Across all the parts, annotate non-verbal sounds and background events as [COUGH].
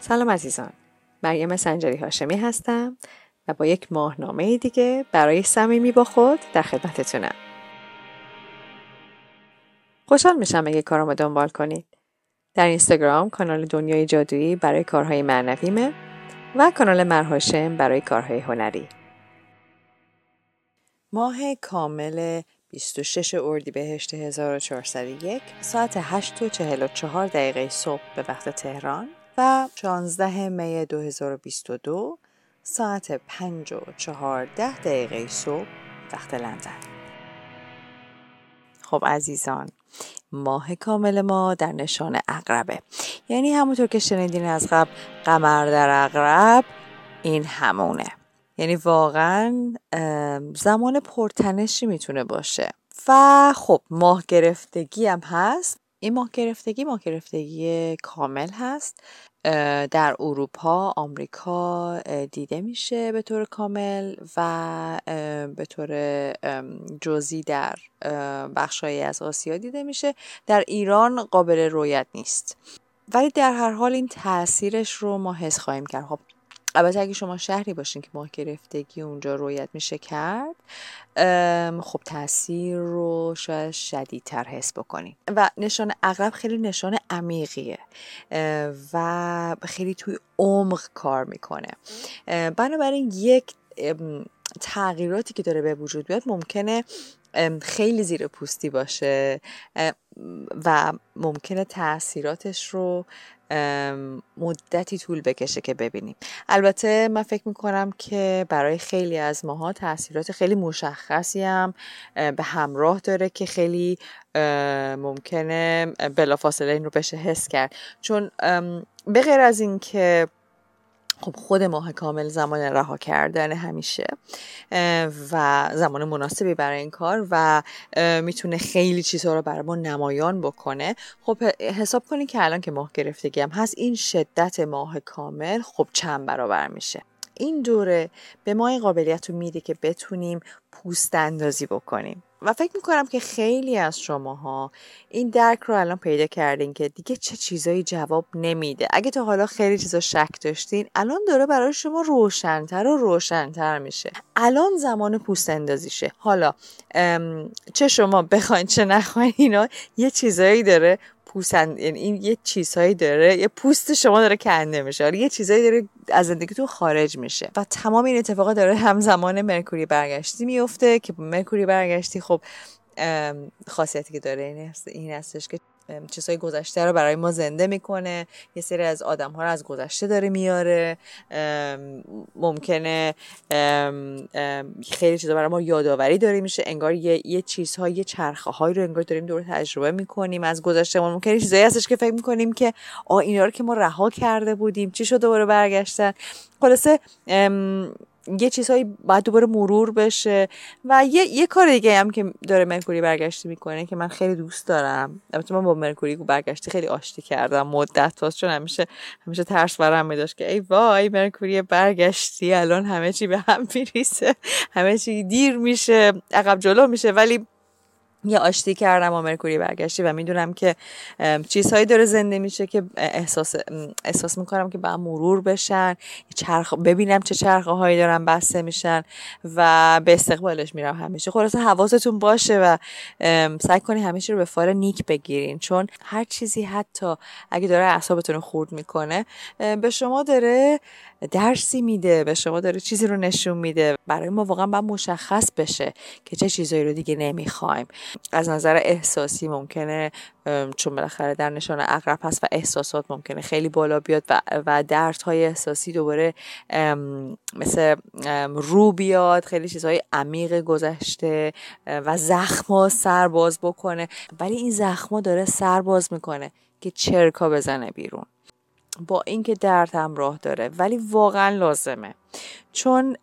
سلام عزیزان. مریم سنجری هاشمی هستم و با یک ماهنامه دیگه برای صمیمی با خود در خدمتتونم. خوشحال میشم اگه کارامو دنبال کنید. در اینستاگرام کانال دنیای جادویی برای کارهای معنویمه و کانال مرهاشم برای کارهای هنری. ماه کامل 26 اردیبهشت 1401 ساعت 8 و 44 دقیقه صبح به وقت تهران. و 16 می 2022 ساعت 5 و 14 دقیقه صبح وقت لندن. خب عزیزان ماه کامل ما در نشان اقربه یعنی همونطور که شنیدین از قبل قمر در اقرب این همونه. یعنی واقعا زمان پرتنشی می‌تونه باشه. و خب ماه گرفتگی هم هست. این ماه گرفتگی ماه گرفتگی کامل هست. در اروپا آمریکا دیده میشه به طور کامل و به طور جزئی در بخشهایی از آسیا دیده میشه. در ایران قابل رویت نیست. ولی در هر حال این تاثیرش رو ما حس خواهیم کرد. خب البته اگه شما شهری باشین که ماه گرفتگی اونجا رویت میشه کرد خب تاثیر رو شاید شدیدتر حس بکنیم و نشان اغرب خیلی نشان عمیقیه و خیلی توی عمق کار می‌کنه. بنابراین یک تغییراتی که داره به وجود بیاد ممکنه خیلی زیر پوستی باشه و ممکنه تاثیراتش رو مدتی طول بکشه که ببینیم. البته من فکر می‌کنم که برای خیلی از ماها تاثیرات خیلی مشخصی هم به همراه داره که خیلی ممکنه بلافاصله این رو بشه حس کرد. چون به غیر از اینکه خب خود ماه کامل زمان رها کردن همیشه و زمان مناسبی برای این کار و می‌تونه خیلی چیزها رو برای ما نمایان بکنه. خب حساب کنید که الان که ماه گرفتگی هم هست این شدت ماه کامل خب چند برابر میشه؟ این دوره به ما این قابلیت رو میده که بتونیم پوست اندازی بکنیم. و فکر می‌کنم که خیلی از شماها این درک رو الان پیدا کردین که دیگه چه چیزایی جواب نمیده. اگه تا حالا خیلی چیزا شک داشتین الان داره برای شما روشنتر و روشنتر میشه. الان زمان پوست اندازیشه. حالا چه شما بخواین چه نخواین اینا یه چیزایی داره پوسند یعنی این یه چیزهایی داره یه پوست شما داره کنده میشه. یه چیزهایی داره از زندگیتون خارج میشه. و تمام این اتفاقات داره همزمان مرکوری برگشتی میفته که مرکوری برگشتی خب خاصیتی که داره این هستش که چیزهای گذشته رو برای ما زنده می‌کنه. یه سری از آدم ها رو از گذشته داره میاره. ممکنه خیلی چیزا برای ما یادآوری داره میشه. انگار یه, یه چیزهای یه چرخه هایی رو انگار داریم دور تجربه می‌کنیم. از گذشته ما ممکنه چیزایی هستش که فکر می‌کنیم که آ اینا رو که ما رها کرده بودیم. چی شد دوباره برگشتن؟ خلاصه یه چیزهایی باید دوباره مرور بشه. و یه, یه کار دیگه هم که داره مرکوری برگشتی می‌کنه که من خیلی دوست دارم. البته من با مرکوری برگشتی خیلی آشتی کردم مدت هاست چون همیشه همیشه ترس برم میداشت که ای وای مرکوری برگشتی الان همه چی به هم میریسه همه چی دیر میشه عقب جلو میشه. ولی یه آشتی کردم با مرکوری برگشتی و می‌دونم که چیزهایی داره زنده میشه که احساس احساس می‌کنم که با مرور بشن چرخ ببینم چه چرخه هایی دارن بسته میشن و به استقبالش میرم همیشه. خلاصه حواستون باشه و سعی کنی همیشه رو به فال نیک بگیرین. چون هر چیزی حتی اگه داره اعصابتون خورد می‌کنه به شما داره درسی میده به شما داره چیزی رو نشون میده. برای ما واقعا باید مشخص بشه که چه چیزایی رو دیگه نمی‌خوایم. از نظر احساسی ممکنه چون بالاخره در نشان اقرب هست و احساسات ممکنه خیلی بالا بیاد و, و دردهای احساسی دوباره مثل رو بیاد خیلی چیزهای عمیق گذشته و زخما سر باز بکنه. ولی این زخما داره سر باز می‌کنه که چرکا بزنه بیرون. با اینکه درد هم راه داره ولی واقعا لازمه. چون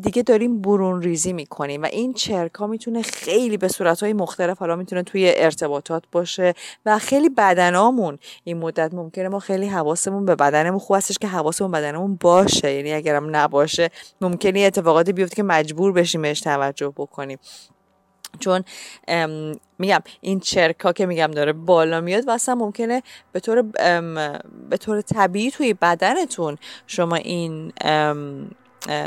دیگه داریم برون ریزی می‌کنیم و این چرکا می‌تونه خیلی به صورتهای مختلف حالا می‌تونه توی ارتباطات باشه و خیلی بدنامون این مدت ممکنه ما خیلی حواسمون به بدنمون خوب هستش که حواسمون بدنمون باشه. یعنی اگرم نباشه ممکنه اتفاقاتی بیفته که مجبور بشیم بهش توجه بکنیم. چون میگم این چرکا که میگم داره بالا میاد و اصلا ممکنه به طور به طور طبیعی توی بدنتون شما این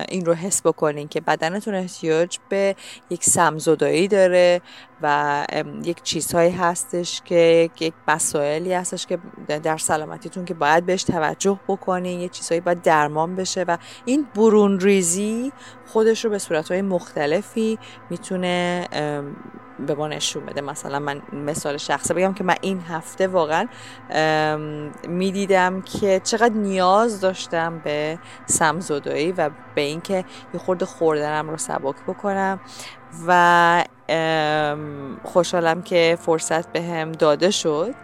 این رو حس بکنین که بدنتون احتیاج به یک سمزدایی داره و یک چیزهایی هستش که یک مسائلی هستش که در سلامتیتون که باید بهش توجه بکنین یه چیزهایی باید درمان بشه و این برون ریزی خودش رو به صورتهای مختلفی می‌تونه به ما نشون بده. مثلا من مثال شخصه بگم که من این هفته واقعا می‌دیدم که چقدر نیاز داشتم به سمزدایی و به اینکه یه خورده خوردنم رو سبک بکنم و خوشحالم که فرصت به هم داده شد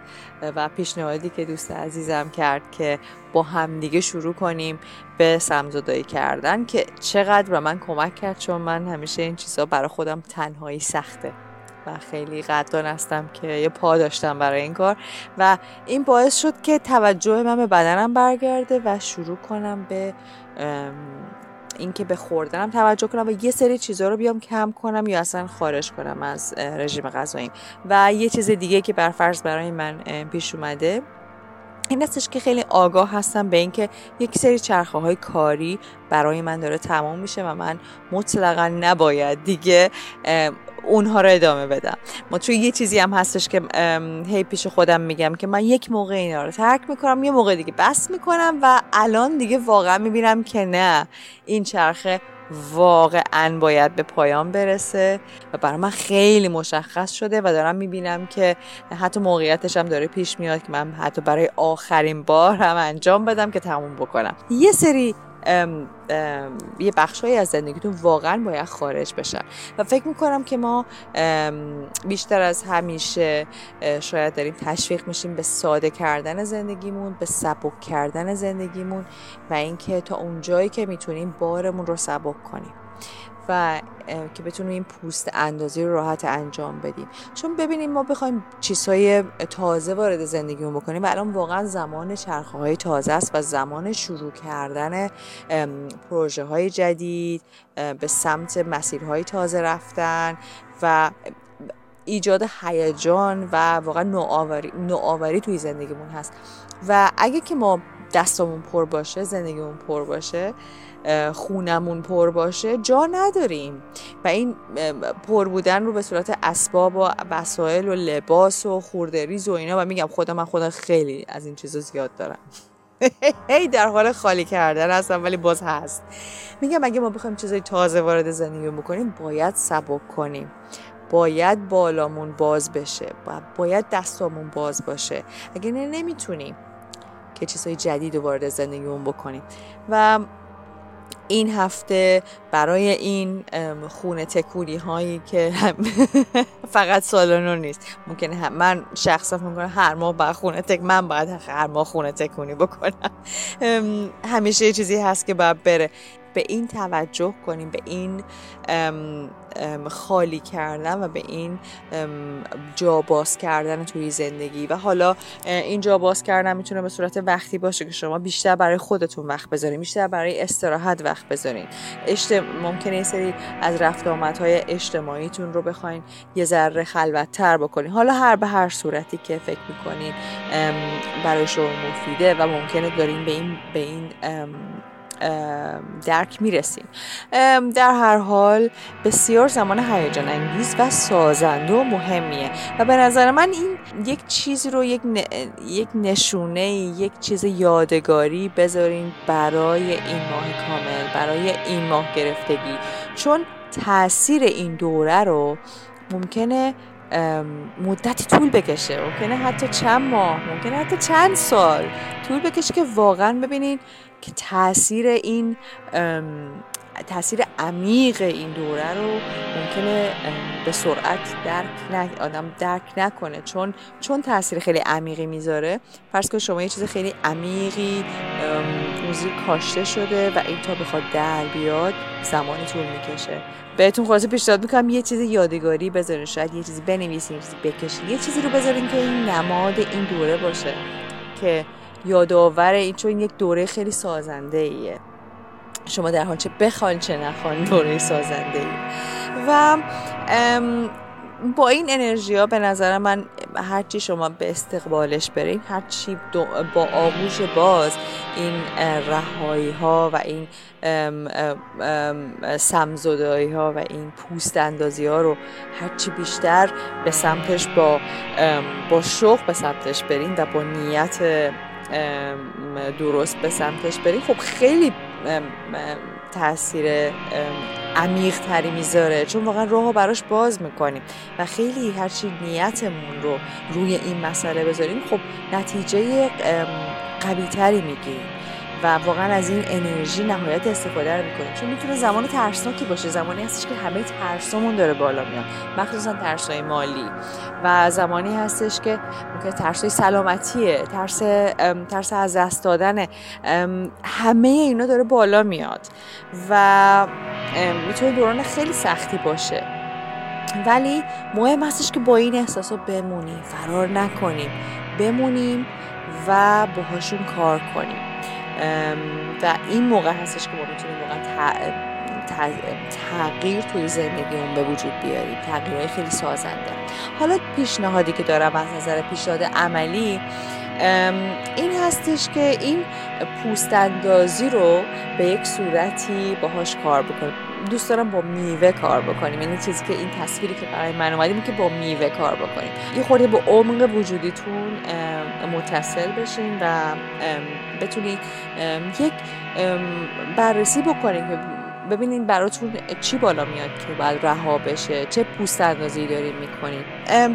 و پیشنهادی که دوست عزیزم کرد که با همدیگه شروع کنیم به سمزدایی کردن که چقدر به من کمک کرد چون من همیشه این چیزها برای خودم تنهایی سخته. و خیلی قدردان هستم که یه پا داشتم برای این کار. و این باعث شد که توجه من به بدنم برگرده و شروع کنم به اینکه به خوردنم توجه کنم و یه سری چیزها رو بیام کم کنم یا اصلا خارج کنم از رژیم غذاییم. و یه چیز دیگه که برفرض برای من پیش اومده این استش که خیلی آگاه هستم به اینکه یک سری چرخه های کاری برای من داره تمام میشه و من مطلقا نباید دیگه اونها رو ادامه بدم. ما چون یه چیزی هم هستش که هی پیش خودم میگم که من یک موقع اینا رو ترک می‌کنم یه موقع دیگه بس می‌کنم و الان دیگه واقعا می‌بینم که نه. این چرخه واقعا باید به پایان برسه و برای من خیلی مشخص شده و دارم می‌بینم که حتی موقعیتش هم داره پیش میاد که من حتی برای آخرین بار هم انجام بدم که تموم بکنم. یه سری ام ام یه بخشهایی از زندگیتون واقعا باید خارج بشن و فکر می‌کنم که ما بیشتر از همیشه شاید داریم تشویق میشیم به ساده کردن زندگیمون به سبک کردن زندگیمون و اینکه تا اونجایی که می‌تونیم بارمون رو سبک کنیم. و که بتونیم این پوست اندازی رو راحت انجام بدیم. چون ببینیم ما بخوایم چیزهای تازه وارد زندگیمون بکنیم و الان واقعا زمان چرخه های تازه است و زمان شروع کردن پروژه های جدید به سمت مسیرهای تازه رفتن و ایجاد هیجان و واقعا نوآوری نوآوری توی زندگیمون هست. و اگه که ما دستمون پر باشه زندگیمون پر باشه خونمون پر باشه جا نداریم. و این پر بودن رو به صورت اسباب و وسایل و لباس و خوردریز و اینا و میگم خودم من خودم خیلی از این چیزا زیاد دارم. [LAUGHS] هی در حال خالی کردن هستم ولی باز هست. میگم اگه ما بخوایم چیزای تازه وارد زندگی بکنیم باید سبک کنیم. باید بالامون باز بشه باید دستامون باز باشه. اگه نه نمی‌تونیم. که چیزهای جدید رو وارد زندگیمون بکنیم. و این هفته برای این خونه تکونی هایی که [LAUGHS] فقط سالانو نیست. ممکنه هم من شخصا می‌کنم هر ماه باید خونه تک من باید هر ماه خونه تکونی بکنم. همیشه چیزی هست که باید بره. به این توجه کنیم به این خالی کردن و به این جا باز کردن توی زندگی. و حالا این جا باز کردن می‌تونه به صورت وقتی باشه که شما بیشتر برای خودتون وقت بذارین بیشتر برای استراحت وقت بذارین. ممکنه یه سری از رفت آمدهای اجتماعیتون رو بخواین یه ذره خلوتتر بکنین. حالا هر به هر صورتی که فکر می‌کنین برای شما مفیده و ممکنه دارین به این به این درک می‌رسیم. در هر حال بسیار زمان هیجان انگیز و سازنده و مهمیه. و به نظر من این یک چیز رو یک, یک نشونه یک چیز یادگاری بذارین برای این ماه کامل برای این ماه گرفتگی. چون تاثیر این دوره رو ممکنه مدتی طول بکشه. ممکنه حتی چند ماه ممکنه حتی چند سال طول بکشه که واقعا ببینین که تاثیر این تاثیر عمیق این دوره رو ممکنه به سرعت درک آدم درک نکنه. چون چون تاثیر خیلی عمیقی می‌ذاره. فرض کن شما یه چیز خیلی عمیقی موزیک کاشته شده و این تا بخواد در بیاد زمانی طول می‌کشه. بهتون خلاصه پیشنهاد می‌کنم یه چیز یادگاری بذارین. شاید یه چیزی بنویسین یه چیزی بکشین. یه چیزی رو بذارین که این نماد این دوره باشه. که یادآور این چون یک دوره خیلی سازنده ایه شما در حال چه بخوان چه نخوان دوره سازنده ای و با این انرژی ها به نظر من هرچی شما به استقبالش برین هرچی با آغوش باز این رهایی ها و این سمزدایی ها و این پوست اندازی ها رو هرچی بیشتر به سمتش با با شوق به سمتش برین و با نیت درست به سمتش برین خب خیلی تاثیر عمیق تری می‌ذاره. چون واقعا راه براش باز می‌کنیم و خیلی هرچی نیتمون رو روی این مسئله بذاریم خب نتیجه قوی تری می‌گیریم. و واقعا از این انرژی نهایت استفاده رو می‌کنیم چون می‌تونه زمان ترسناکی باشه. زمانی هستش که همه ترسمون داره بالا میاد. مخصوصا ترسای مالی. و زمانی هستش که ممکن ترسای سلامتیه. ترس ترس از دست دادن همه اینا داره بالا میاد. و می‌تونه دوران خیلی سختی باشه. ولی مهم هستش که با این احساسا بمونیم. فرار نکنیم. بمونیم و باهاشون کار کنیم. و این موقع هستش که ما می‌تونیم واقعا تغییر توی زندگیمون به وجود بیاریم. تغییرهای خیلی سازنده. حالا پیشنهادی که دارم از نظر پیشنهاد عملی این هستش که این پوست اندازی رو به یک صورتی باهاش کار بکنیم. دوست دارم با میوه کار بکنیم. یعنی چیزی که این تصویری که برای من اومدیم که با میوه کار بکنیم. یه خورده با عمق وجودیتون متصل بشین و بتونید یک بررسی بکنید ببینین براتون چی بالا میاد که باید رها بشه؟ چه پوست اندازی داریم می‌کنید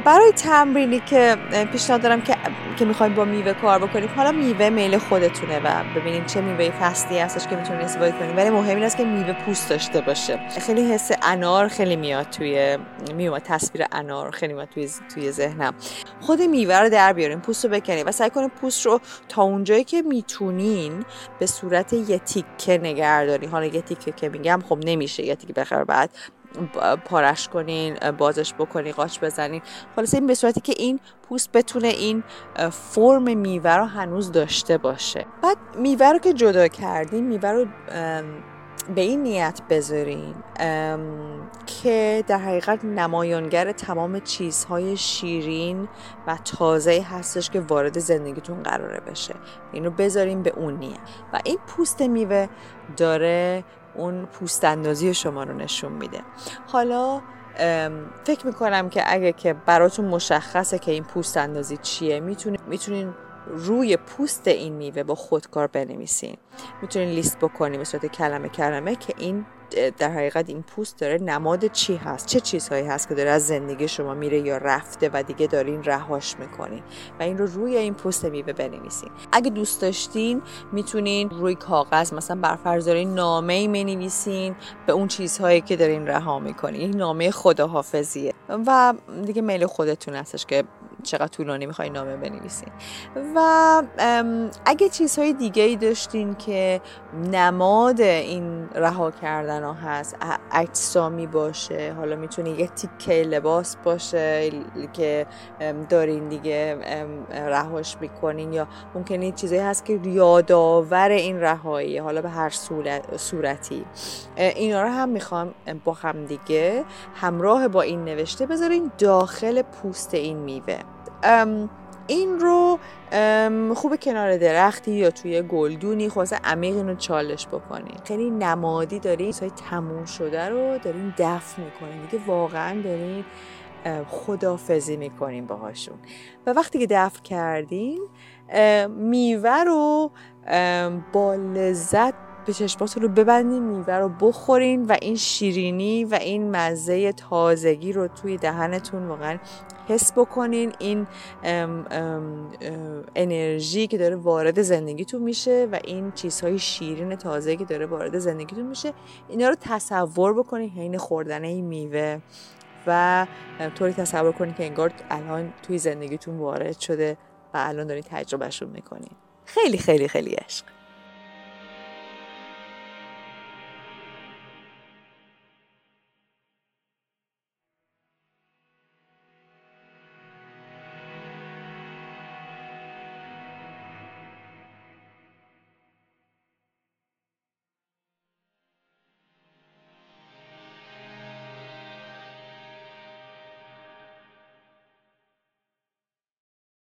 برای تمرینی که پیشنهاد دارم که که می‌خوایم با میوه کار بکنیم. حالا میوه میل خودتونه و ببینیم چه میوه فصلی هستش که می‌تونید استفاده کنیم ولی مهم این است که میوه پوست داشته باشه. خیلی حس انار خیلی میاد توی میوه تصویر انار خیلی میاد توی توی ذهنم. خود میوه رو در بیاریم پوست رو و سعی کنیم پوست رو تا اونجایی که می‌تونین به صورت یه تیکه نگهداری حالا یه تیکه که میگم خب نمیشه یه تیکه بخیر بعد پارش کنین بازش بکنین قاچ بزنین. خلاصه این به صورتی که این پوست بتونه این فرم میوه رو هنوز داشته باشه. بعد میوه رو که جدا کردیم میوه رو به این نیت بذارین که در حقیقت نمایانگر تمام چیزهای شیرین و تازه هستش که وارد زندگیتون قراره بشه. اینو بذارین به اون نیت. و این پوست میوه داره اون پوست اندازی شما رو نشون میده. حالا فکر می‌کنم که اگه که براتون مشخصه که این پوست اندازی چیه می‌تونین می‌تونین روی پوست این میوه با خودکار بنویسین. می‌تونین لیست بکنین به صورت کلمه کلمه که این در حقیقت این پوست داره نماد چی هست؟ چه چیزهایی هست که داره از زندگی شما میره یا رفته و دیگه دارین رهاش می‌کنین و این رو روی این پوست میوه بنویسین اگه دوست داشتین می‌تونین روی کاغذ مثلا برفرض دارین نامه ای بنویسین به اون چیزهایی که دارین رها می‌کنین این نامه خداحافظیه. و دیگه میل خودتون هستش که چقدر طولانی می‌خوای نامه بنویسین و اگه چیزهای دیگه ای داشتین که نماد این رها کردن ها هست اجسامی باشه حالا می‌تونه یه تیکه لباس باشه که دارین دیگه رهاش می‌کنین یا ممکنه چیزایی هست که یادآور این رهایی حالا به هر صورتی. اینا رو هم می‌خوام با هم دیگه همراه با این نوشته بذارین داخل پوست این میوه. این رو خوب کنار درختی یا توی گلدونی خلاصه عمیق اینو چالش بکنین. خیلی نمادی دارین چیزهای تموم شده رو دارین دفن می‌کنین. دیگه واقعا دارین خدافزی می‌کنین باهاشون. و وقتی که دفن کردین میوه رو با لذت به چشماتون رو ببندین میوه رو بخورین و این شیرینی و این مزه تازگی رو توی دهنتون واقعا حس بکنین. این انرژی که داره وارد زندگیتون میشه و این چیزهای شیرین تازه که داره وارد زندگیتون میشه اینا رو تصور بکنین حین خوردن این میوه و طوری تصور کنین که انگار الان توی زندگیتون وارد شده و الان دارین تجربهشون می‌کنین. خیلی خیلی خیلی عشق.